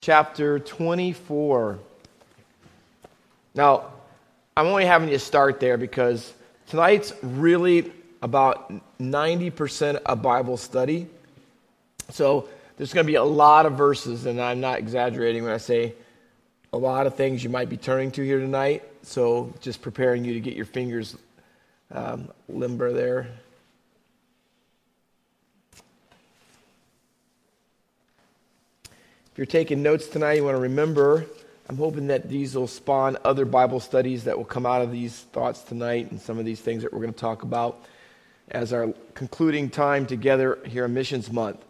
chapter 24. Now, I'm only having you start there because tonight's really about 90% a Bible study. So there's going to be a lot of verses, and I'm not exaggerating when I say a lot of things you might be turning to here tonight. So just preparing you to get your fingers um, limber there. If you're taking notes tonight, you want to remember, I'm hoping that these will spawn other Bible studies that will come out of these thoughts tonight and some of these things that we're going to talk about as our concluding time together here in Missions Month.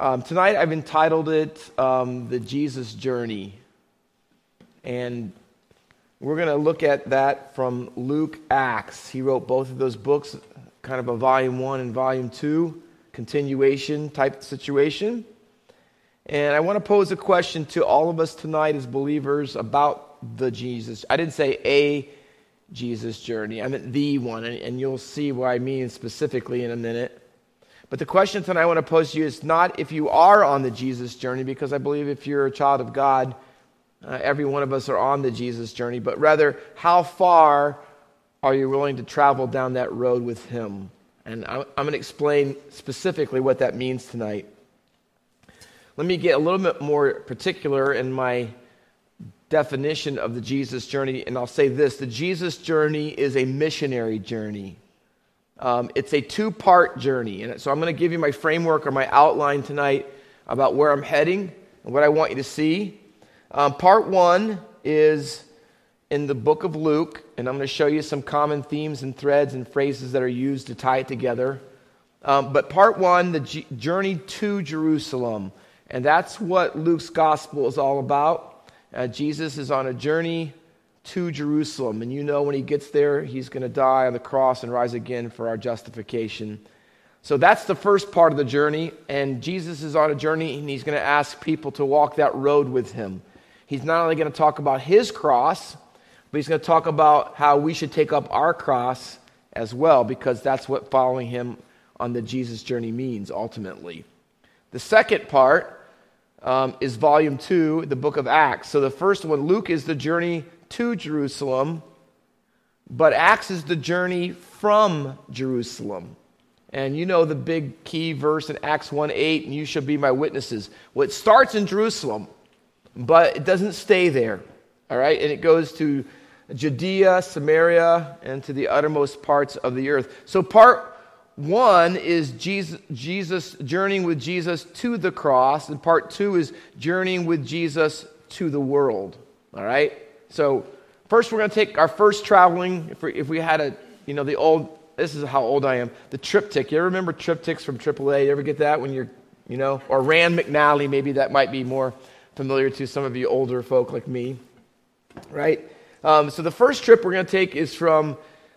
Um, tonight I've entitled it um, The Jesus Journey. And we're going to look at that from Luke Acts. He wrote both of those books, kind of a volume one and volume two, continuation type situation. And I want to pose a question to all of us tonight as believers about the Jesus. I didn't say a Jesus journey, I meant the one, and you'll see what I mean specifically in a minute. But the question tonight I want to pose to you is not if you are on the Jesus journey, because I believe if you're a child of God, uh, every one of us are on the Jesus journey, but rather, how far are you willing to travel down that road with Him? And I'm, I'm going to explain specifically what that means tonight. Let me get a little bit more particular in my definition of the Jesus journey, and I'll say this the Jesus journey is a missionary journey. Um, it's a two part journey. And so I'm going to give you my framework or my outline tonight about where I'm heading and what I want you to see. Um, part one is in the book of Luke, and I'm going to show you some common themes and threads and phrases that are used to tie it together. Um, but part one, the G- journey to Jerusalem. And that's what Luke's gospel is all about. Uh, Jesus is on a journey to Jerusalem. And you know when he gets there, he's going to die on the cross and rise again for our justification. So that's the first part of the journey. And Jesus is on a journey and he's going to ask people to walk that road with him. He's not only going to talk about his cross, but he's going to talk about how we should take up our cross as well, because that's what following him on the Jesus journey means ultimately. The second part um, is volume two, the book of Acts. So the first one, Luke, is the journey to Jerusalem, but Acts is the journey from Jerusalem. And you know the big key verse in Acts 1 8, and you shall be my witnesses. Well, it starts in Jerusalem but it doesn't stay there. All right? And it goes to Judea, Samaria, and to the uttermost parts of the earth. So, part one is Jesus, Jesus journeying with Jesus to the cross, and part two is journeying with Jesus to the world. All right? So, first we're going to take our first traveling. If we, if we had a, you know, the old, this is how old I am, the TripTik. You ever remember TripTiks from AAA? You ever get that when you're, you know, or Rand McNally, maybe that might be more familiar to some of you older folk like me, right? Um, so the first trip we're going to take is from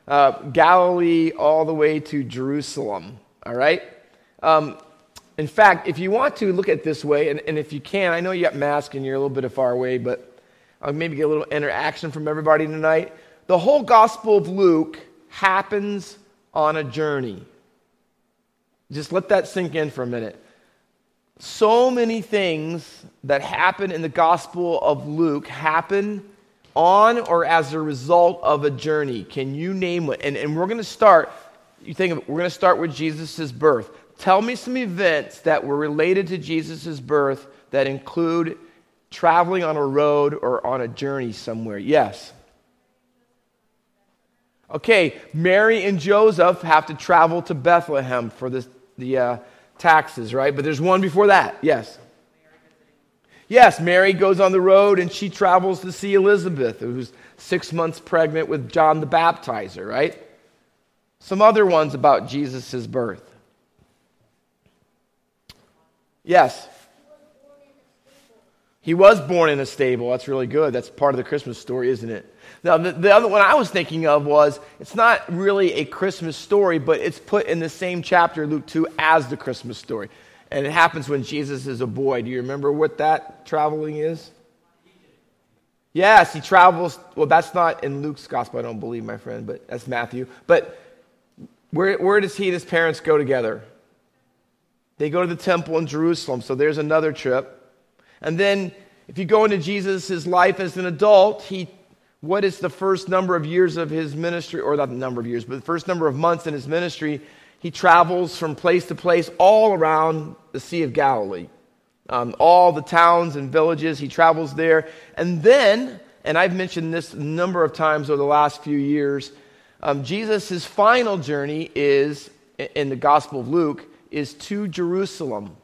uh, Galilee all the way to Jerusalem, all right? Um, in fact, if you want to look at this way, and, and if you can, I know you got masks and you're a little bit of far away, but I'll maybe get a little interaction from everybody tonight. The whole Gospel of Luke happens on a journey. Just let that sink in for a minute so many things that happen in the Gospel of Luke happen on or as a result of a journey. Can you name it? And, and we're going to start, you think of it, we're going to start with Jesus' birth. Tell me some events that were related to Jesus' birth that include traveling on a road or on a journey somewhere. Yes. Okay, Mary and Joseph have to travel to Bethlehem for this, the uh, taxes, right? But there's one before that. Yes. Yes, Mary goes on the road and she travels to see Elizabeth, who's six months pregnant with John the Baptizer, right? Some other ones about Jesus' birth. Yes. He was born in a stable. That's really good. That's part of the Christmas story, isn't it? Now, the, the, other one I was thinking of was it's not really a Christmas story, but it's put in the same chapter, Luke 2, as the Christmas story. And it happens when Jesus is a boy. Do you remember what that traveling is? Yes, he travels. Well, that's not in Luke's gospel, I don't believe, my friend, but that's Matthew. But where, where does he and his parents go together? They go to the temple in Jerusalem, so there's another trip. And then if you go into Jesus' life as an adult, he what is the first number of years of his ministry, or not the number of years, but the first number of months in his ministry, he travels from place to place all around the Sea of Galilee. Um, all the towns and villages, he travels there. And then, and I've mentioned this a number of times over the last few years, um, Jesus' final journey is, in the Gospel of Luke, is to Jerusalem.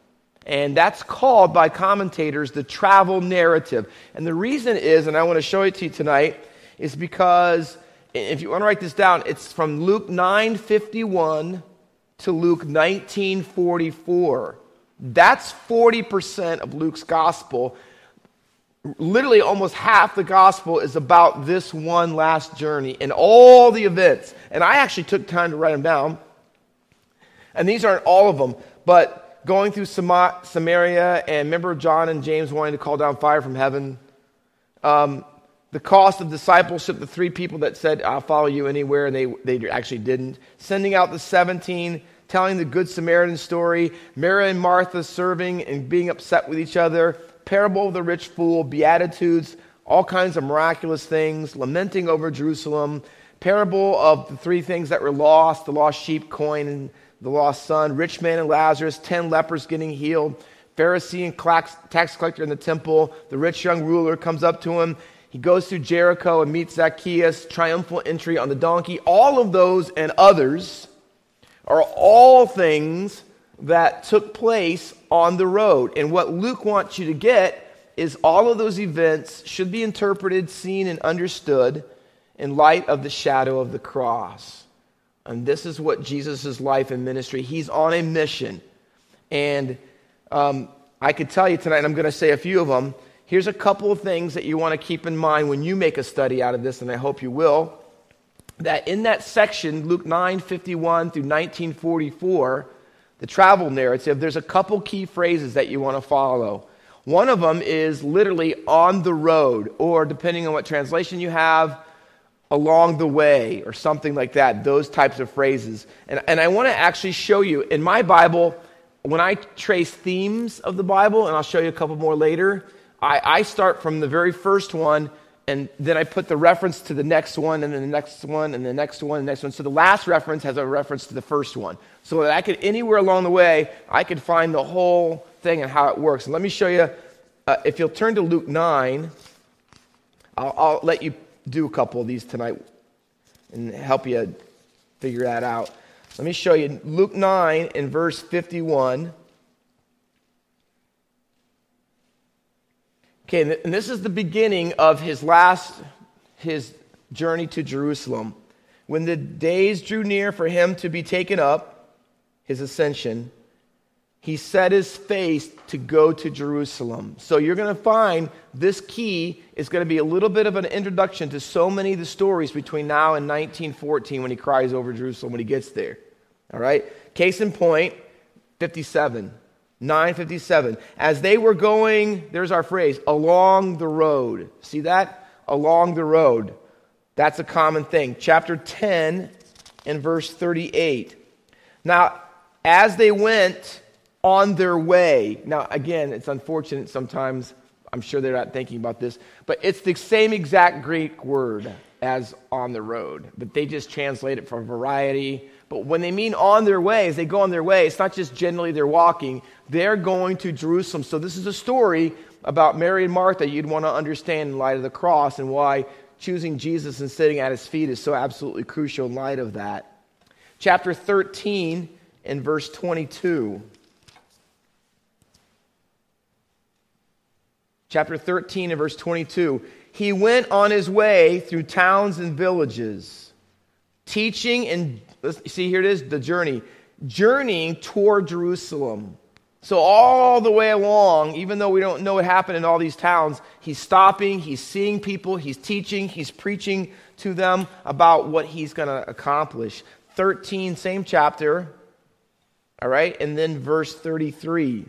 And that's called by commentators the travel narrative. And the reason is, and I want to show it to you tonight, is because if you want to write this down, it's from Luke 9:51 to Luke 19:44. That's 40% of Luke's gospel. Literally almost half the gospel is about this one last journey and all the events. And I actually took time to write them down. And these aren't all of them, but going through Samaria and remember John and James wanting to call down fire from heaven. Um, the cost of discipleship, the three people that said, I'll follow you anywhere, and they, they actually didn't. Sending out the 17, telling the Good Samaritan story, Mary and Martha serving and being upset with each other, parable of the rich fool, beatitudes, all kinds of miraculous things, lamenting over Jerusalem, parable of the three things that were lost the lost sheep, coin, and the lost son, rich man and Lazarus, 10 lepers getting healed, Pharisee and tax collector in the temple, the rich young ruler comes up to him. He goes through Jericho and meets Zacchaeus, triumphal entry on the donkey. All of those and others are all things that took place on the road. And what Luke wants you to get is all of those events should be interpreted, seen, and understood in light of the shadow of the cross. And this is what Jesus' life and ministry, he's on a mission. And um, I could tell you tonight, I'm going to say a few of them. Here's a couple of things that you want to keep in mind when you make a study out of this, and I hope you will. That in that section, Luke 9 51 through 1944, the travel narrative, there's a couple key phrases that you want to follow. One of them is literally on the road, or depending on what translation you have, along the way or something like that, those types of phrases. And, and I want to actually show you in my Bible, when I trace themes of the Bible, and I'll show you a couple more later, I, I start from the very first one and then I put the reference to the next one, and then the next one, and the next one, and the next one. So the last reference has a reference to the first one. So that I could, anywhere along the way, I could find the whole thing and how it works. And let me show you, uh, if you'll turn to Luke 9, I'll, I'll let you do a couple of these tonight and help you figure that out. Let me show you Luke 9 in verse 51. Okay, and this is the beginning of his last, his journey to Jerusalem. When the days drew near for him to be taken up, his ascension, he set his face to go to Jerusalem. So you're going to find this key is going to be a little bit of an introduction to so many of the stories between now and 1914 when he cries over Jerusalem when he gets there. All right? Case in point, 57. 957. As they were going, there's our phrase, along the road. See that? Along the road. That's a common thing. Chapter 10 and verse 38. Now, as they went, on their way. Now, again, it's unfortunate sometimes. I'm sure they're not thinking about this, but it's the same exact Greek word as on the road, but they just translate it for variety. But when they mean on their way, as they go on their way, it's not just generally they're walking, they're going to Jerusalem. So, this is a story about Mary and Martha you'd want to understand in light of the cross and why choosing Jesus and sitting at his feet is so absolutely crucial in light of that. Chapter 13 and verse 22. chapter 13 and verse 22. He went on his way through towns and villages, teaching and see here it is the journey, journeying toward Jerusalem. So, all the way along, even though we don't know what happened in all these towns, he's stopping, he's seeing people, he's teaching, he's preaching to them about what he's going to accomplish. 13, same chapter, all right, and then verse 33.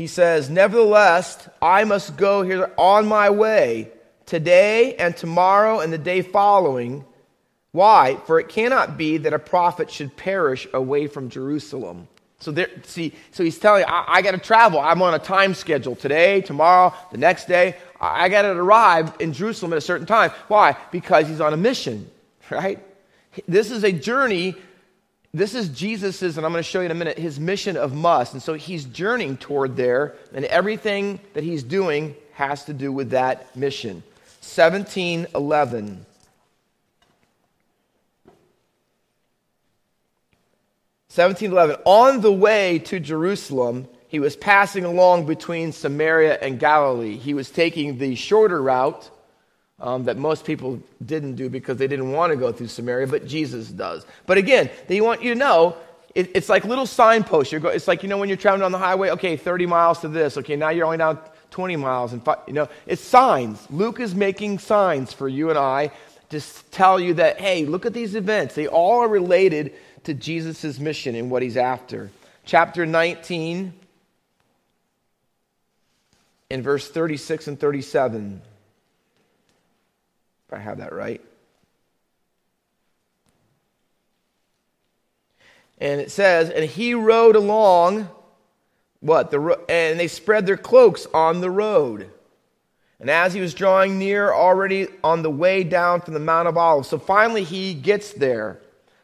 he says, Nevertheless, I must go here on my way today and tomorrow and the day following. Why? For it cannot be that a prophet should perish away from Jerusalem. So there, see, so he's telling, I, I got to travel. I'm on a time schedule today, tomorrow, the next day. I, I got to arrive in Jerusalem at a certain time. Why? Because he's on a mission, right? This is a journey. This is Jesus's, and I'm going to show you in a minute, his mission of must. And so he's journeying toward there, and everything that he's doing has to do with that mission. 1711. 1711. On the way to Jerusalem, he was passing along between Samaria and Galilee. He was taking the shorter route um, that most people didn't do because they didn't want to go through Samaria, but Jesus does. But again, they want you to know it, it's like little signposts. You're go, it's like, you know, when you're traveling on the highway, okay, 30 miles to this. Okay, now you're only down 20 miles. And, you know, it's signs. Luke is making signs for you and I to tell you that, hey, look at these events. They all are related to Jesus' mission and what he's after. Chapter 19, in verse 36 and 37. If I have that right. And it says, And he rode along, what? The ro- and they spread their cloaks on the road. And as he was drawing near, already on the way down from the Mount of Olives. So finally he gets there.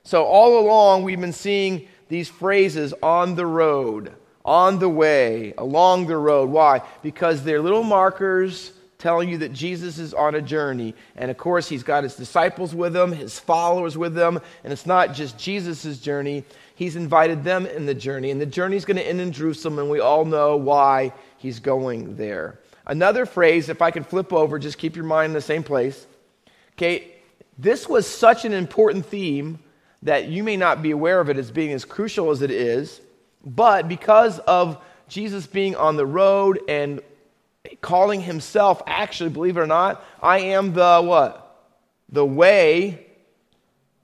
So, all along, we've been seeing these phrases on the road, on the way, along the road. Why? Because they're little markers telling you that Jesus is on a journey. And of course, he's got his disciples with him, his followers with him. And it's not just Jesus' journey, he's invited them in the journey. And the journey is going to end in Jerusalem, and we all know why he's going there. Another phrase, if I could flip over, just keep your mind in the same place. Okay, this was such an important theme that you may not be aware of it as being as crucial as it is, but because of Jesus being on the road and calling himself, actually, believe it or not, I am the what? The way,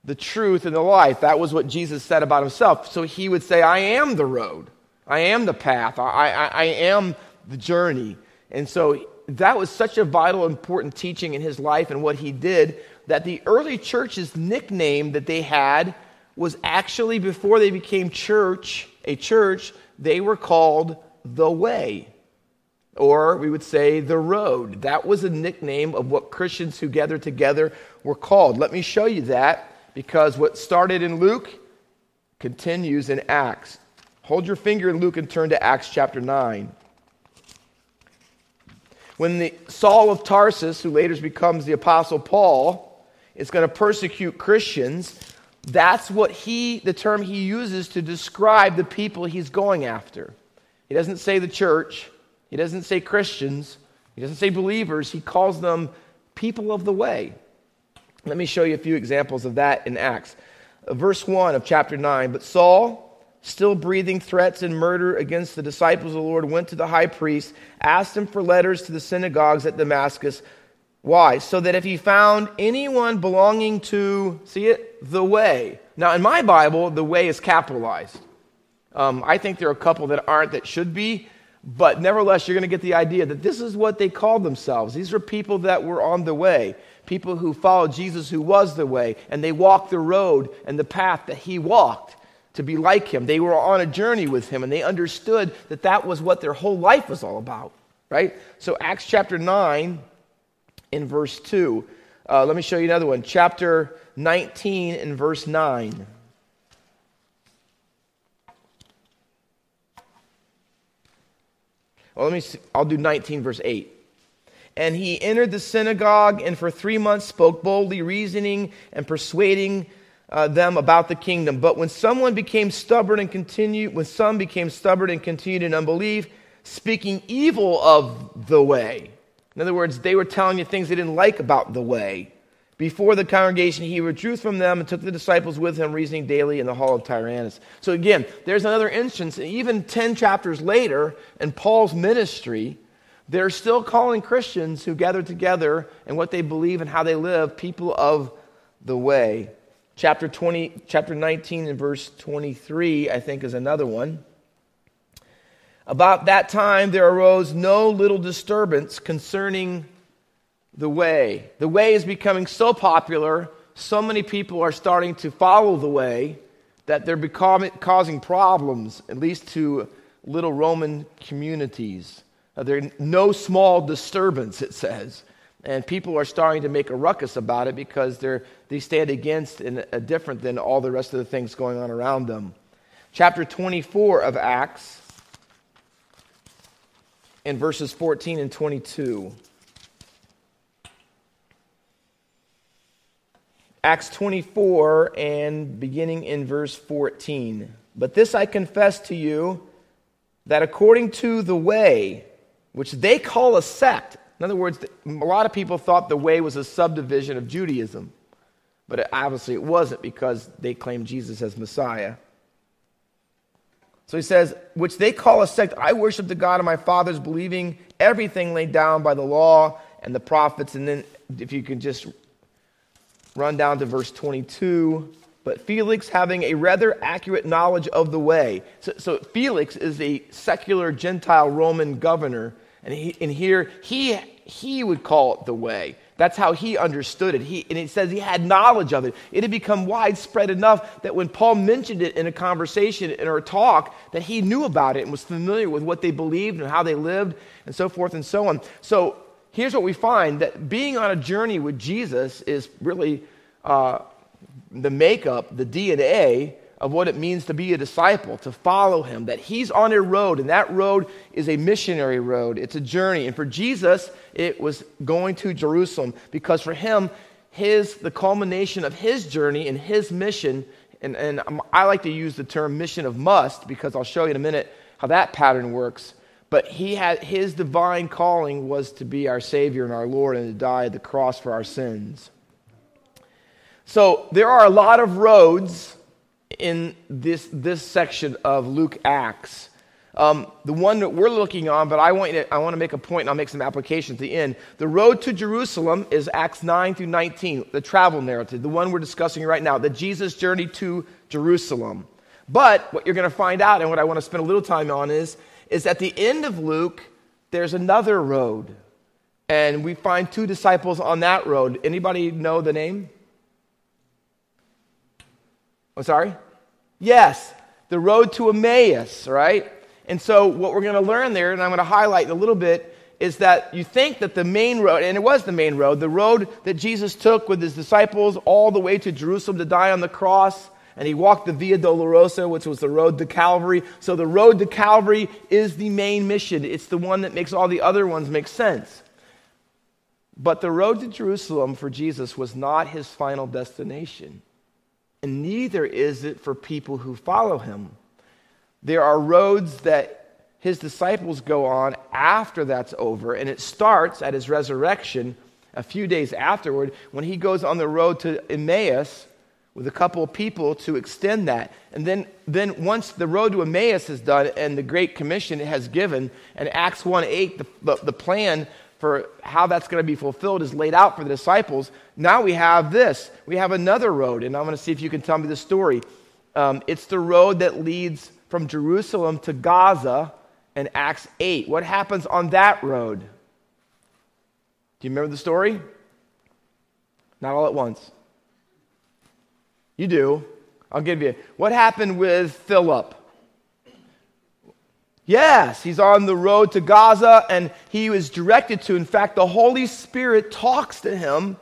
the truth, and the life. That was what Jesus said about himself. So he would say, I am the road. I am the path. I, I, I am the journey. And so that was such a vital, important teaching in his life and what he did that the early church's nickname that they had was actually before they became church, a church, they were called the way. Or we would say the road. That was a nickname of what Christians who gathered together were called. Let me show you that because what started in Luke continues in Acts. Hold your finger in Luke and turn to Acts chapter 9. When the Saul of Tarsus, who later becomes the Apostle Paul, is going to persecute Christians, that's what he, the term he uses to describe the people he's going after. He doesn't say the church, he doesn't say Christians, he doesn't say believers, he calls them people of the way. Let me show you a few examples of that in Acts. Uh, verse 1 of chapter 9. But Saul, still breathing threats and murder against the disciples of the Lord, went to the high priest, asked him for letters to the synagogues at Damascus why? So that if he found anyone belonging to, see it, the way. Now, in my Bible, the way is capitalized. Um, I think there are a couple that aren't that should be, but nevertheless, you're going to get the idea that this is what they called themselves. These were people that were on the way, people who followed Jesus, who was the way, and they walked the road and the path that he walked to be like him. They were on a journey with him, and they understood that that was what their whole life was all about, right? So, Acts chapter 9 in verse 2. Uh, let me show you another one. Chapter 19 in verse 9. Well, let me see. I'll do 19 verse 8. And he entered the synagogue and for three months spoke boldly, reasoning and persuading uh, them about the kingdom. But when someone became stubborn and continued, when some became stubborn and continued in unbelief, speaking evil of the way, in other words, they were telling you things they didn't like about the way. Before the congregation, he withdrew from them and took the disciples with him, reasoning daily in the hall of Tyrannus. So, again, there's another instance, even 10 chapters later in Paul's ministry, they're still calling Christians who gather together and what they believe and how they live people of the way. Chapter 20, chapter 19 and verse 23, I think, is another one. About that time, there arose no little disturbance concerning the way. The way is becoming so popular, so many people are starting to follow the way that they're becoming, causing problems, at least to little Roman communities. Uh, they're no small disturbance, it says. And people are starting to make a ruckus about it because they're, they stand against and uh, different than all the rest of the things going on around them. Chapter 24 of Acts, in verses 14 and 22. Acts 24 and beginning in verse 14. But this I confess to you that according to the way, which they call a sect, in other words, a lot of people thought the way was a subdivision of Judaism, but obviously it wasn't because they claimed Jesus as Messiah. So he says, which they call a sect, I worship the God of my fathers, believing everything laid down by the law and the prophets. And then, if you can just run down to verse 22 but Felix having a rather accurate knowledge of the way. So, so, Felix is a secular Gentile Roman governor, and, he, and here he, he would call it the way. That's how he understood it. He, and it says he had knowledge of it. It had become widespread enough that when Paul mentioned it in a conversation, in our talk, that he knew about it and was familiar with what they believed and how they lived and so forth and so on. So here's what we find that being on a journey with Jesus is really uh, the makeup, the DNA of what it means to be a disciple, to follow him, that he's on a road, and that road is a missionary road. It's a journey. And for Jesus, it was going to Jerusalem because for him, his the culmination of his journey and his mission, and, and I like to use the term mission of must because I'll show you in a minute how that pattern works. But he had his divine calling was to be our Savior and our Lord and to die at the cross for our sins. So there are a lot of roads in this, this section of Luke Acts. Um, the one that we're looking on, but I want, to, I want to make a point and I'll make some applications at the end. The road to Jerusalem is Acts 9 through 19, the travel narrative, the one we're discussing right now, the Jesus journey to Jerusalem. But what you're going to find out, and what I want to spend a little time on, is, is at the end of Luke, there's another road. And we find two disciples on that road. Anybody know the name? I'm sorry? Yes, the road to Emmaus, right? And so, what we're going to learn there, and I'm going to highlight a little bit, is that you think that the main road, and it was the main road, the road that Jesus took with his disciples all the way to Jerusalem to die on the cross, and he walked the Via Dolorosa, which was the road to Calvary. So, the road to Calvary is the main mission, it's the one that makes all the other ones make sense. But the road to Jerusalem for Jesus was not his final destination and neither is it for people who follow him. There are roads that his disciples go on after that's over, and it starts at his resurrection a few days afterward when he goes on the road to Emmaus with a couple of people to extend that. And then, then once the road to Emmaus is done and the Great Commission has given, and Acts 1 8, the, the, the plan for how that's going to be fulfilled is laid out for the disciples. Now we have this. We have another road, and I'm going to see if you can tell me the story. Um, it's the road that leads from Jerusalem to Gaza in Acts 8. What happens on that road? Do you remember the story? Not all at once. You do. I'll give you. What happened with Philip? Yes, he's on the road to Gaza and he was directed to. In fact, the Holy Spirit talks to him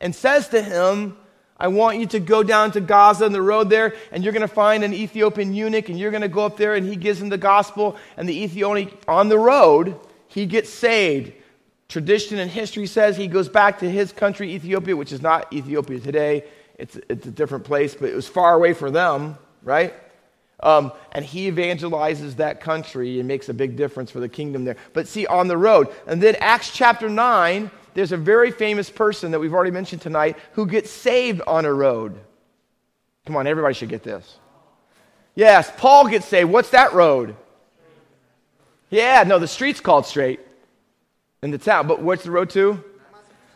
and says to him, I want you to go down to Gaza on the road there, and you're going to find an Ethiopian eunuch, and you're going to go up there, and he gives him the gospel, and the Ethiopian, on the road, he gets saved. Tradition and history says he goes back to his country, Ethiopia, which is not Ethiopia today. It's, it's a different place, but it was far away for them, right? Um, and he evangelizes that country and makes a big difference for the kingdom there. But see, on the road. And then Acts chapter 9, there's a very famous person that we've already mentioned tonight who gets saved on a road. Come on, everybody should get this. Yes, Paul gets saved. What's that road? Yeah, no, the street's called straight in the town. But what's the road to?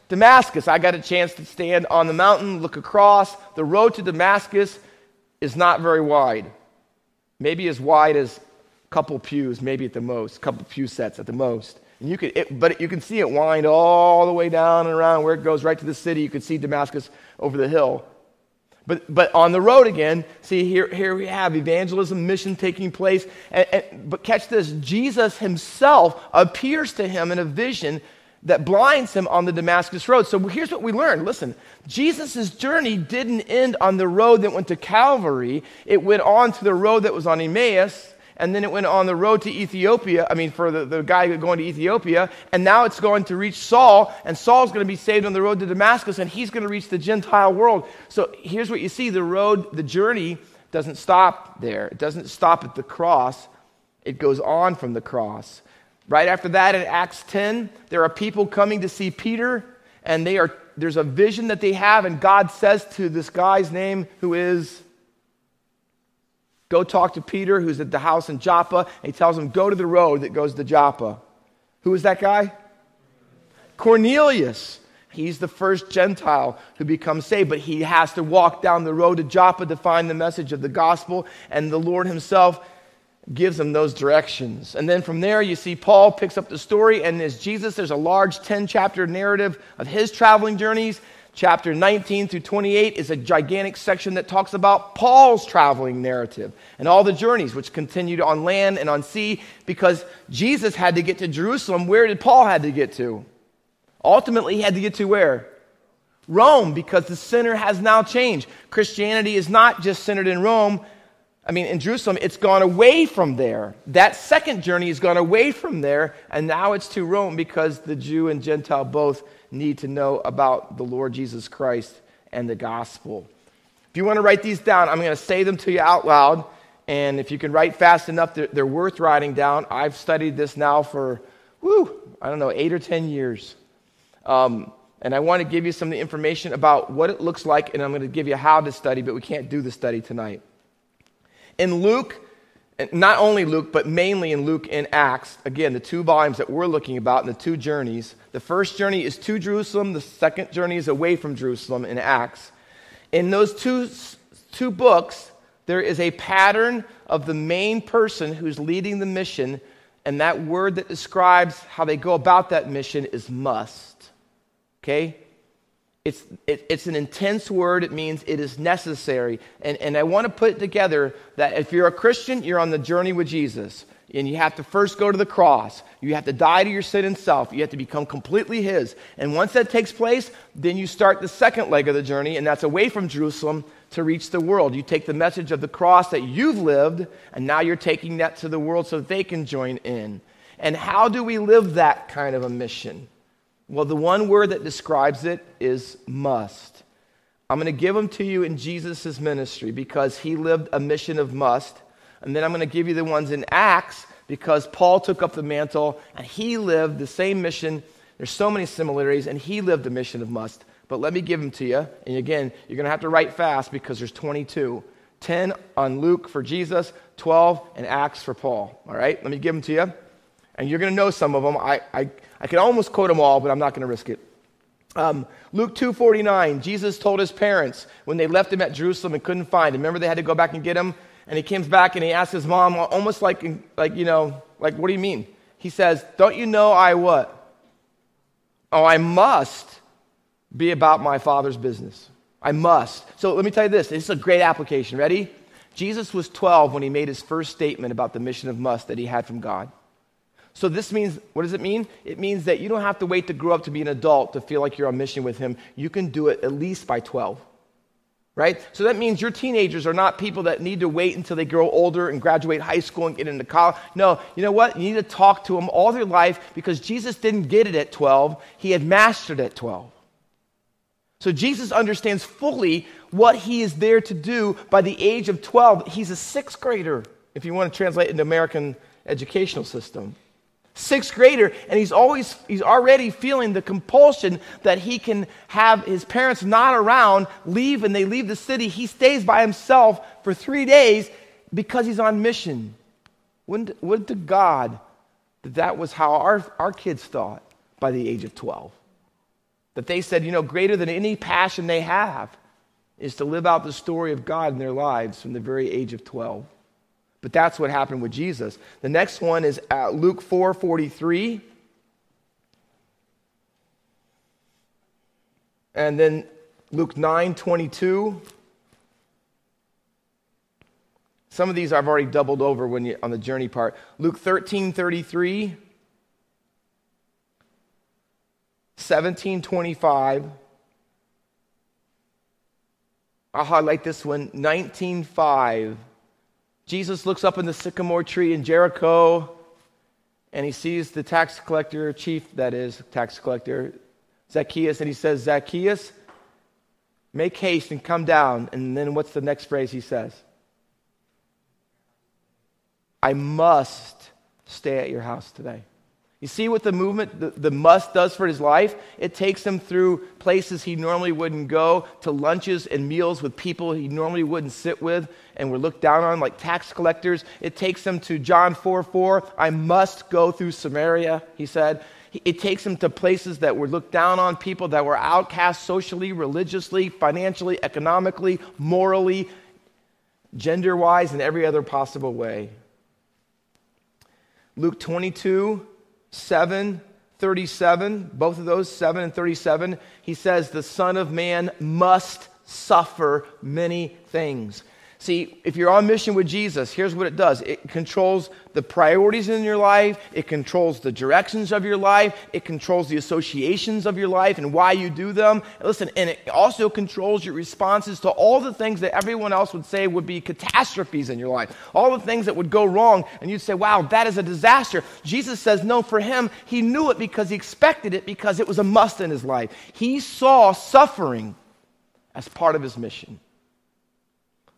Damascus. I got a chance to stand on the mountain, look across. The road to Damascus is not very wide maybe as wide as a couple pews, maybe at the most, a couple pew sets at the most. And you could, it, but you can see it wind all the way down and around where it goes right to the city. You could see Damascus over the hill. But, but on the road again, see, here, here we have evangelism, mission taking place. And, and, but catch this Jesus himself appears to him in a vision that blinds him on the Damascus road. So here's what we learned. Listen, Jesus' journey didn't end on the road that went to Calvary, it went on to the road that was on Emmaus and then it went on the road to Ethiopia. I mean, for the, the guy going to Ethiopia, and now it's going to reach Saul, and Saul's going to be saved on the road to Damascus, and he's going to reach the Gentile world. So here's what you see the road, the journey doesn't stop there, it doesn't stop at the cross, it goes on from the cross. Right after that, in Acts 10, there are people coming to see Peter, and they are, there's a vision that they have, and God says to this guy's name, who is Go talk to Peter, who's at the house in Joppa. And he tells him, Go to the road that goes to Joppa. Who is that guy? Cornelius. He's the first Gentile who becomes saved, but he has to walk down the road to Joppa to find the message of the gospel, and the Lord himself gives them those directions. And then from there, you see Paul picks up the story, and as Jesus, there's a large 10 chapter narrative of his traveling journeys. Chapter 19 through 28 is a gigantic section that talks about Paul's traveling narrative and all the journeys which continued on land and on sea because Jesus had to get to Jerusalem. Where did Paul had to get to? Ultimately, he had to get to where? Rome because the center has now changed. Christianity is not just centered in Rome. I mean, in Jerusalem, it's gone away from there. That second journey has gone away from there, and now it's to Rome because the Jew and Gentile both need to know about the Lord Jesus Christ and the gospel. If you want to write these down, I'm going to say them to you out loud. And if you can write fast enough, they're, they're worth writing down. I've studied this now for, whoo, I don't know, eight or 10 years. Um, and I want to give you some of the information about what it looks like, and I'm going to give you how to study, but we can't do the study tonight. In Luke not only Luke, but mainly in Luke and Acts, again, the two volumes that we're looking about in the two journeys. The first journey is to Jerusalem, the second journey is away from Jerusalem in Acts. In those two, two books, there is a pattern of the main person who's leading the mission, and that word that describes how they go about that mission is must. Okay? It's, it, it's an intense word. It means it is necessary. And, and I want to put it together that if you're a Christian, you're on the journey with Jesus. And you have to first go to the cross. You have to die to your sin and self. You have to become completely His. And once that takes place, then you start the second leg of the journey, and that's away from Jerusalem to reach the world. You take the message of the cross that you've lived, and now you're taking that to the world so they can join in. And how do we live that kind of a mission? Well, the one word that describes it is must. I'm going to give them to you in Jesus' ministry because he lived a mission of must. And then I'm going to give you the ones in Acts because Paul took up the mantle and he lived the same mission. There's so many similarities, and he lived a mission of must. But let me give them to you. And again, you're going to have to write fast because there's 22. 10 on Luke for Jesus, 12 in Acts for Paul. All right? Let me give them to you. And you're going to know some of them. I, I I can almost quote them all, but I'm not going to risk it. Um, Luke 2:49, Jesus told his parents when they left him at Jerusalem and couldn't find him. Remember they had to go back and get him, and he comes back and he asks his mom, almost like, like you know, like what do you mean? He says, "Don't you know I what? Oh, I must be about my father's business. I must." So let me tell you this. This is a great application. Ready? Jesus was 12 when he made his first statement about the mission of must that he had from God. So this means, what does it mean? It means that you don't have to wait to grow up to be an adult to feel like you're on mission with him. You can do it at least by 12. Right? So that means your teenagers are not people that need to wait until they grow older and graduate high school and get into college. No, you know what? You need to talk to them all their life because Jesus didn't get it at 12, he had mastered at 12. So Jesus understands fully what he is there to do by the age of 12. He's a sixth grader, if you want to translate it into American educational system sixth grader, and he's always he's already feeling the compulsion that he can have his parents not around, leave, and they leave the city. He stays by himself for three days because he's on mission. Wouldn't, would to God that that was how our, our kids thought by the age of 12. That they said, you know, greater than any passion they have is to live out the story of God in their lives from the very age of 12. But that's what happened with Jesus. The next one is uh, Luke 4 43. And then Luke 9 22. Some of these I've already doubled over when you, on the journey part. Luke 13 33, 17 25. I'll highlight this one 19.5. Jesus looks up in the sycamore tree in Jericho and he sees the tax collector, chief that is, tax collector, Zacchaeus, and he says, Zacchaeus, make haste and come down. And then what's the next phrase he says? I must stay at your house today. You see what the movement, the, the, must does for his life? It takes him through places he normally wouldn't go, to lunches and meals with people he normally wouldn't sit with and were looked down on, like tax collectors. It takes him to John 4 4. I must go through Samaria, he said. It takes him to places that were looked down on, people that were outcast socially, religiously, financially, economically, morally, gender wise, in every other possible way. Luke 22 7, 37, both of those, 7 and 37, he says, The Son of Man must suffer many things. See, if you're on mission with Jesus, here's what it does it controls the priorities in your life, it controls the directions of your life, it controls the associations of your life and why you do them. listen, and it also controls your responses to all the things that everyone else would say would be catastrophes in your life, all the things that would go wrong, and you'd say, wow, that is a disaster. Jesus says, no, for him, he knew it because he expected it because it was a must in his life. He saw suffering as part of his mission.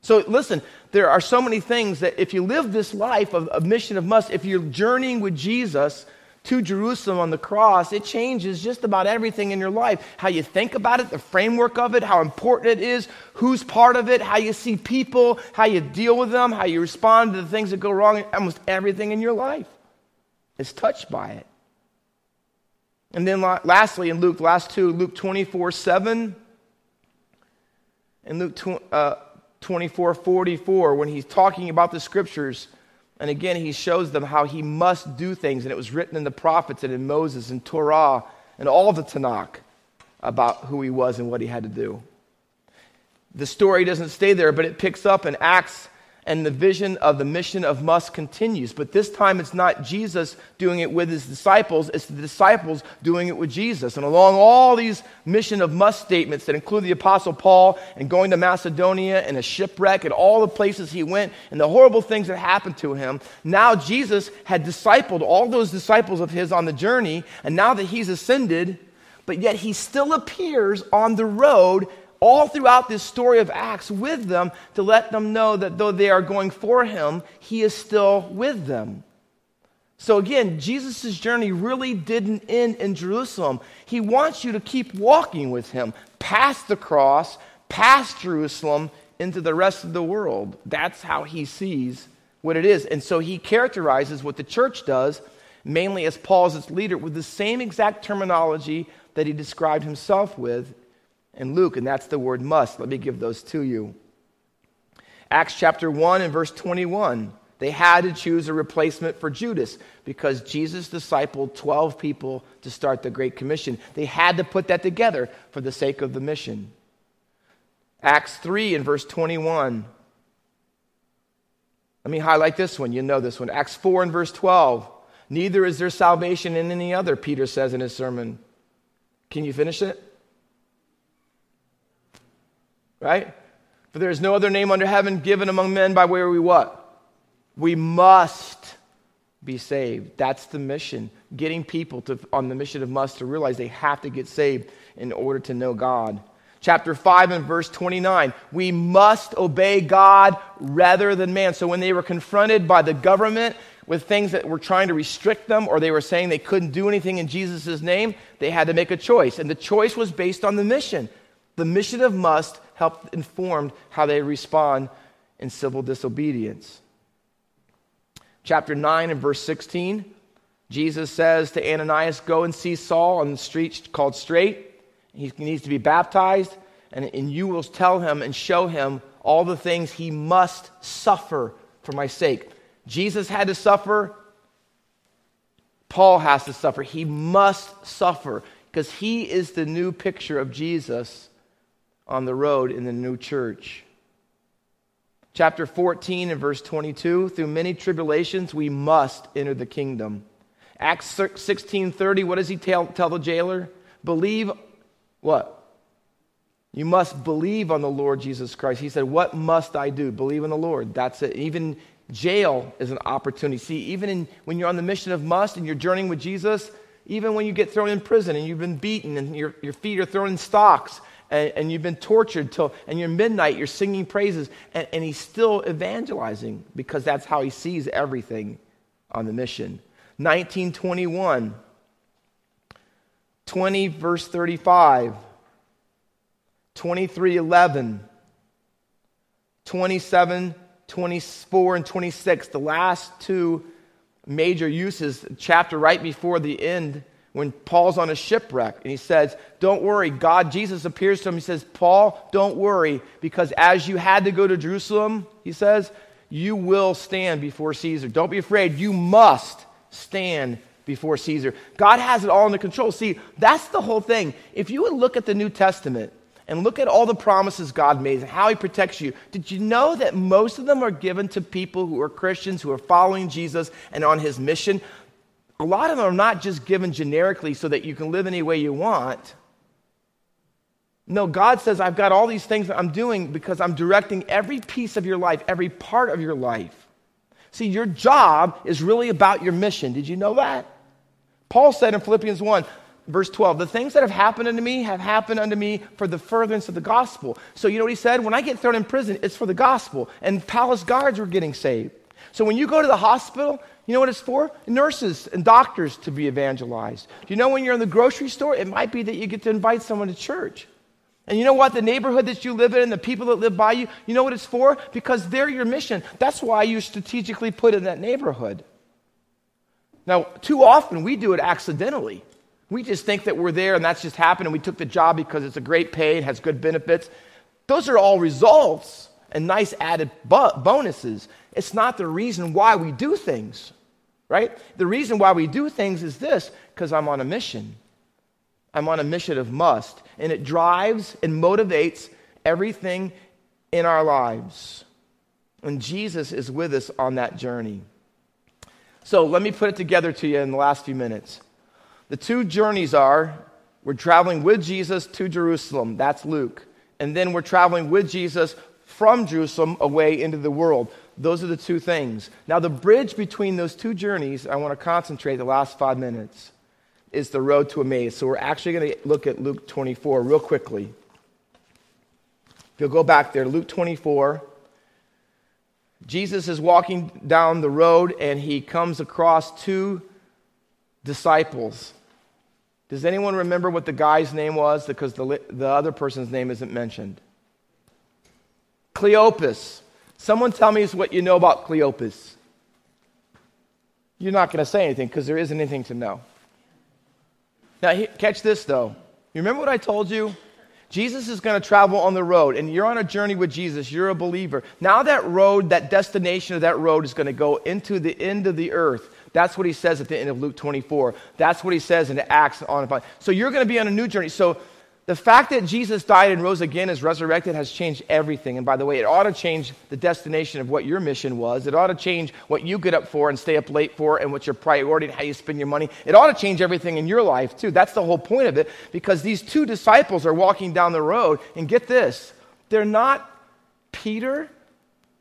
So listen, there are so many things that if you live this life of, of mission of must, if you're journeying with Jesus to Jerusalem on the cross, it changes just about everything in your life. How you think about it, the framework of it, how important it is, who's part of it, how you see people, how you deal with them, how you respond to the things that go wrong, almost everything in your life is touched by it. And then lastly, in Luke, last two, Luke 24 7 and Luke uh, 24 44 when he's talking about the scriptures. And again, he shows them how he must do things. And it was written in the prophets and in Moses and Torah and all the Tanakh about who he was and what he had to do. The story doesn't stay there, but it picks up in Acts and the vision of the mission of must continues. But this time it's not Jesus doing it with his disciples, it's the disciples doing it with Jesus. And along all these mission of must statements that include the Apostle Paul and going to Macedonia and a shipwreck and all the places he went and the horrible things that happened to him, now Jesus had discipled all those disciples of his on the journey. And now that he's ascended, but yet he still appears on the road all throughout this story of Acts with them to let them know that though they are going for him, he is still with them. So again, Jesus' journey really didn't end in Jerusalem. He wants you to keep walking with him past the cross, past Jerusalem, into the rest of the world. That's how he sees what it is. And so he characterizes what the church does, mainly as Paul's its leader, with the same exact terminology that he described himself with and Luke, and that's the word must. Let me give those to you. Acts chapter 1 and verse 21. They had to choose a replacement for Judas because Jesus discipled 12 people to start the Great Commission. They had to put that together for the sake of the mission. Acts 3 and verse 21. Let me highlight this one. You know this one. Acts 4 and verse 12. Neither is there salvation in any other, Peter says in his sermon. Can you finish it? Right? For there is no other name under heaven given among men by where we what? We must be saved. That's the mission. Getting people to, on the mission of must to realize they have to get saved in order to know God. Chapter 5 and verse 29. We must obey God rather than man. So when they were confronted by the government with things that were trying to restrict them or they were saying they couldn't do anything in Jesus' name, they had to make a choice. And the choice was based on the mission. The mission of must helped inform how they respond in civil disobedience. Chapter 9 and verse 16, Jesus says to Ananias, Go and see Saul on the street called Straight. He needs to be baptized, and, and you will tell him and show him all the things he must suffer for my sake. Jesus had to suffer. Paul has to suffer. He must suffer because he is the new picture of Jesus on the road in the new church. chapter 14 and verse 22 through many tribulations we must enter the kingdom. Acts 16:30 what does he tell, tell the jailer? Believe what? You must believe on the Lord Jesus Christ. He said, What must I do? Believe in the Lord. That's it. Even jail is an opportunity. See, even in, when you're on the mission of must and you're journeying with Jesus, even when you get thrown in prison and you've been beaten and your, your feet are thrown in stocks and, and you've been tortured till and you're midnight, you're singing praises, and, and he's still evangelizing because that's how he sees everything on the mission. 1921, 20 verse 35. 2311, 27, 24, and 26, the last two major uses, chapter right before the end, when Paul's on a shipwreck and he says, Don't worry. God, Jesus appears to him. He says, Paul, don't worry, because as you had to go to Jerusalem, he says, you will stand before Caesar. Don't be afraid. You must stand before Caesar. God has it all under control. See, that's the whole thing. If you would look at the New Testament, and look at all the promises God made and how He protects you. Did you know that most of them are given to people who are Christians, who are following Jesus and on His mission? A lot of them are not just given generically so that you can live any way you want. No, God says, I've got all these things that I'm doing because I'm directing every piece of your life, every part of your life. See, your job is really about your mission. Did you know that? Paul said in Philippians 1 verse 12 the things that have happened unto me have happened unto me for the furtherance of the gospel so you know what he said when i get thrown in prison it's for the gospel and palace guards were getting saved so when you go to the hospital you know what it's for nurses and doctors to be evangelized do you know when you're in the grocery store it might be that you get to invite someone to church and you know what? The neighborhood that you live in and the people that live by you, you know what it's for? Because they're your mission. That's why you strategically put in that neighborhood. Now, too often we do it accidentally. We just think that we're there and that's just happened and we took the job because it's a great pay, it has good benefits. Those are all results and nice added bonuses. It's not the reason why we do things, right? The reason why we do things is this because I'm on a mission. I'm on a mission of must, and it drives and motivates everything in our lives. And Jesus is with us on that journey. So let me put it together to you in the last few minutes. The two journeys are we're traveling with Jesus to Jerusalem, that's Luke. And then we're traveling with Jesus from Jerusalem away into the world. Those are the two things. Now, the bridge between those two journeys, I want to concentrate the last five minutes, is the road to Emmaus. So we're actually going to look at Luke 24 real quickly. If you'll go back there, Luke 24. Jesus is walking down the road and he comes across two disciples. Does anyone remember what the guy's name was? Because the, the other person's name isn't mentioned. Cleopas. Someone tell me what you know about Cleopas. You're not going to say anything because there isn't anything to know. Now, catch this though. You remember what I told you? Jesus is going to travel on the road, and you're on a journey with Jesus. You're a believer. Now, that road, that destination of that road is going to go into the end of the earth. That's what he says at the end of Luke 24. That's what he says in Acts on and on. So you're going to be on a new journey. So the fact that Jesus died and rose again, is resurrected, has changed everything. And by the way, it ought to change the destination of what your mission was. It ought to change what you get up for and stay up late for and what's your priority and how you spend your money. It ought to change everything in your life, too. That's the whole point of it because these two disciples are walking down the road. And get this they're not Peter,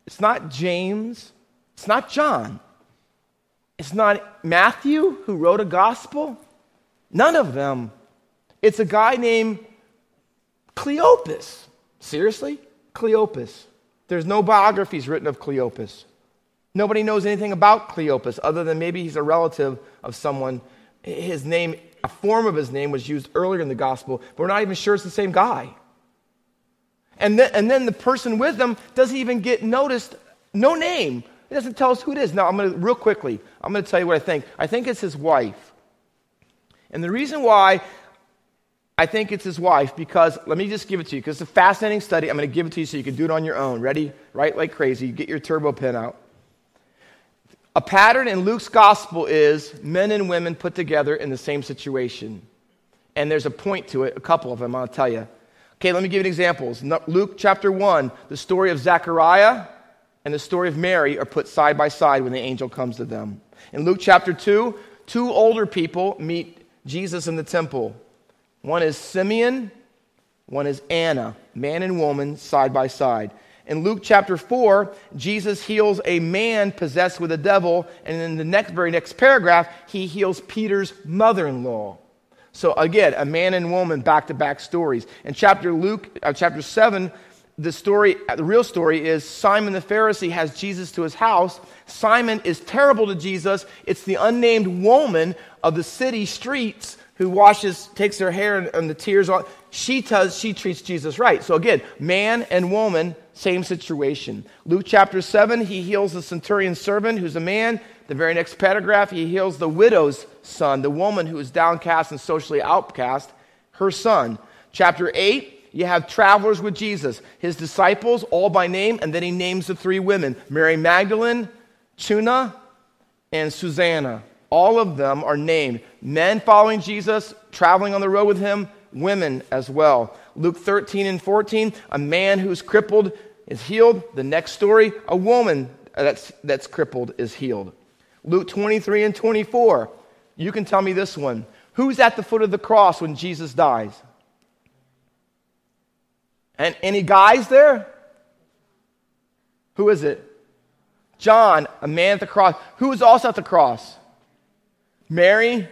it's not James, it's not John. It's not Matthew who wrote a gospel. None of them. It's a guy named Cleopas. Seriously? Cleopas. There's no biographies written of Cleopas. Nobody knows anything about Cleopas other than maybe he's a relative of someone. His name, a form of his name was used earlier in the gospel, but we're not even sure it's the same guy. And then, and then the person with them doesn't even get noticed, no name. It doesn't tell us who it is. Now, I'm going to, real quickly, I'm going to tell you what I think. I think it's his wife. And the reason why I think it's his wife, because let me just give it to you, because it's a fascinating study. I'm going to give it to you so you can do it on your own. Ready? Write like crazy. Get your turbo pen out. A pattern in Luke's gospel is men and women put together in the same situation. And there's a point to it, a couple of them, I'll tell you. Okay, let me give you examples. Luke chapter 1, the story of Zechariah and the story of Mary are put side by side when the angel comes to them. In Luke chapter 2, two older people meet Jesus in the temple. One is Simeon, one is Anna, man and woman side by side. In Luke chapter 4, Jesus heals a man possessed with a devil, and in the next, very next paragraph, he heals Peter's mother in law. So again, a man and woman back to back stories. In chapter Luke, uh, chapter 7, the story, the real story is Simon the Pharisee has Jesus to his house. Simon is terrible to Jesus. It's the unnamed woman of the city streets who washes, takes her hair and, and the tears on. She does, she treats Jesus right. So again, man and woman same situation. Luke chapter 7, he heals the centurion's servant who's a man. The very next paragraph, he heals the widow's son, the woman who is downcast and socially outcast, her son. Chapter 8, you have travelers with Jesus, his disciples, all by name, and then he names the three women Mary Magdalene, Joanna, and Susanna. All of them are named men following Jesus, traveling on the road with him, women as well. Luke 13 and 14, a man who's crippled is healed. The next story, a woman that's, that's crippled is healed. Luke 23 and 24, you can tell me this one. Who's at the foot of the cross when Jesus dies? And any guys there? Who is it? John, a man at the cross. Who is also at the cross? Mary,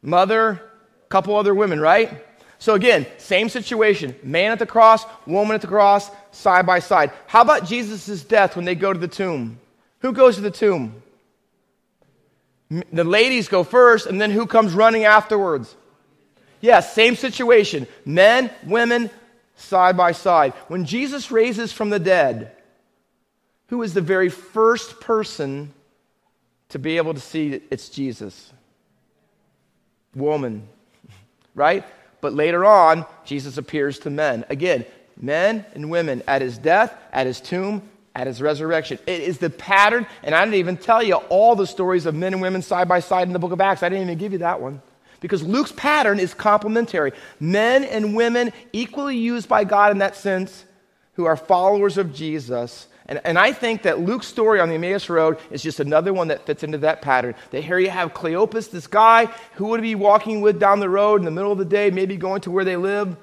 mother, couple other women, right? So again, same situation. Man at the cross, woman at the cross, side by side. How about Jesus' death when they go to the tomb? Who goes to the tomb? The ladies go first, and then who comes running afterwards? Yes, yeah, same situation. Men, women, side by side. When Jesus raises from the dead, who is the very first person to be able to see it's Jesus? Woman, right? But later on, Jesus appears to men. Again, men and women at his death, at his tomb, at his resurrection. It is the pattern, and I didn't even tell you all the stories of men and women side by side in the book of Acts. I didn't even give you that one. Because Luke's pattern is complementary. Men and women equally used by God in that sense who are followers of Jesus and, and I think that Luke's story on the Emmaus Road is just another one that fits into that pattern. That here you have Cleopas, this guy who would be walking with down the road in the middle of the day, maybe going to where they live.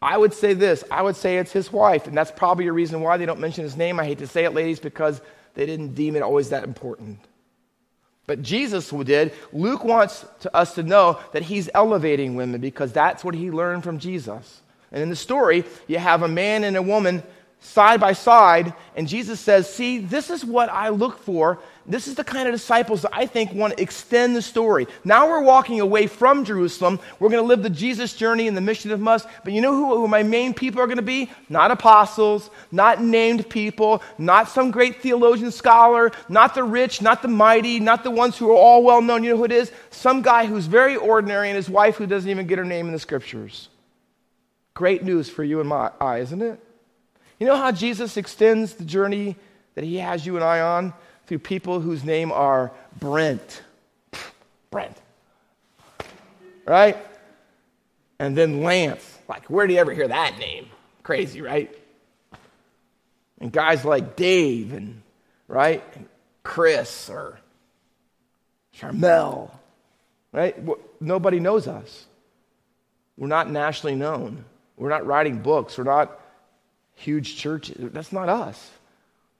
I would say this I would say it's his wife, and that's probably a reason why they don't mention his name. I hate to say it, ladies, because they didn't deem it always that important. But Jesus did. Luke wants to, us to know that he's elevating women because that's what he learned from Jesus. And in the story, you have a man and a woman side by side, and Jesus says, See, this is what I look for. This is the kind of disciples that I think want to extend the story. Now we're walking away from Jerusalem. We're going to live the Jesus journey and the mission of us. But you know who, who my main people are going to be? Not apostles, not named people, not some great theologian scholar, not the rich, not the mighty, not the ones who are all well known. You know who it is? Some guy who's very ordinary and his wife who doesn't even get her name in the scriptures. Great news for you and my eye, isn't it? You know how Jesus extends the journey that he has you and I on? Through people whose name are Brent. Brent. Right? And then Lance. Like, where do you ever hear that name? Crazy, right? And guys like Dave and, right? And Chris or Charmel, right? Nobody knows us. We're not nationally known. We're not writing books. We're not huge churches. That's not us.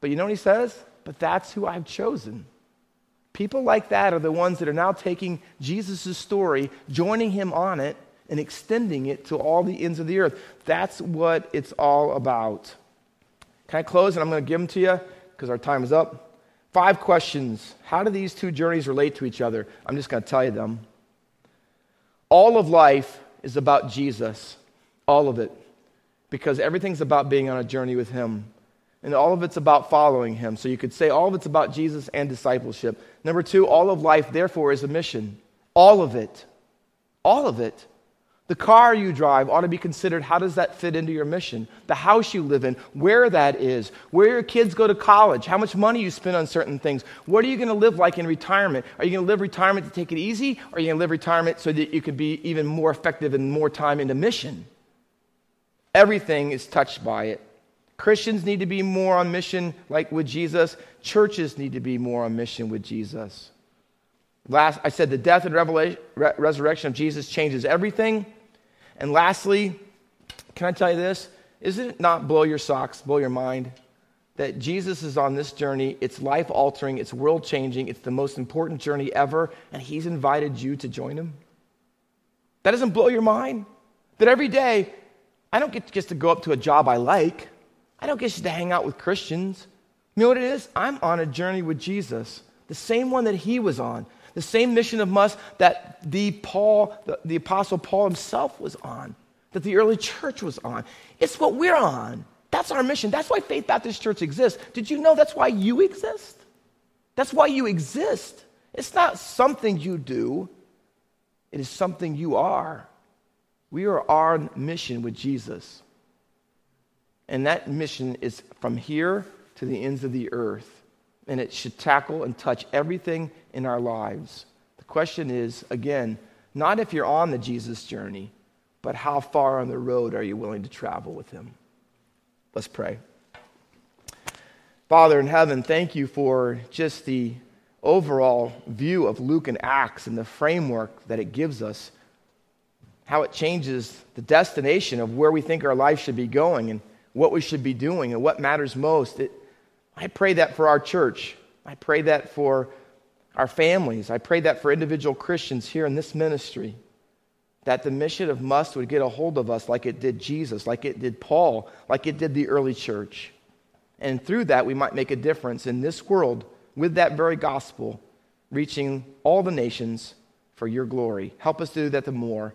But you know what he says? But that's who I've chosen. People like that are the ones that are now taking Jesus' story, joining him on it, and extending it to all the ends of the earth. That's what it's all about. Can I close? And I'm going to give them to you because our time is up. Five questions. How do these two journeys relate to each other? I'm just going to tell you them. All of life is about Jesus, all of it because everything's about being on a journey with Him. And all of it's about following Him. So you could say all of it's about Jesus and discipleship. Number two, all of life, therefore, is a mission. All of it. All of it. The car you drive ought to be considered how does that fit into your mission? The house you live in, where that is, where your kids go to college, how much money you spend on certain things. What are you going to live like in retirement? Are you going to live retirement to take it easy? Or are you going to live retirement so that you could be even more effective and more time into mission? Everything is touched by it. Christians need to be more on mission like with Jesus. Churches need to be more on mission with Jesus. Last, I said the death and re- resurrection of Jesus changes everything. And lastly, can I tell you this? Isn't it not blow your socks, blow your mind? That Jesus is on this journey. It's life altering, it's world changing, it's the most important journey ever, and He's invited you to join Him? That doesn't blow your mind? That every day, I don't get just to go up to a job I like, I don't get just to hang out with Christians. You know what it is? I'm on a journey with Jesus, the same one that He was on, the same mission of must that the Paul, the, the Apostle Paul himself was on that the early church was on. It's what we're on. That's our mission. That's why Faith Baptist Church exists. Did you know that's why you exist? That's why you exist. It's not something you do, it is something you are. We are on mission with Jesus. And that mission is from here to the ends of the earth. And it should tackle and touch everything in our lives. The question is, again, not if you're on the Jesus journey, but how far on the road are you willing to travel with him? Let's pray. Father in heaven, thank you for just the overall view of Luke and Acts and the framework that it gives us, how it changes the destination of where we think our life should be going and what we should be doing and what matters most. It, I pray that for our church. I pray that for our families. I pray that for individual Christians here in this ministry that the mission of must would get a hold of us like it did Jesus, like it did Paul, like it did the early church. And through that, we might make a difference in this world with that very gospel, reaching all the nations for your glory. Help us do that the more.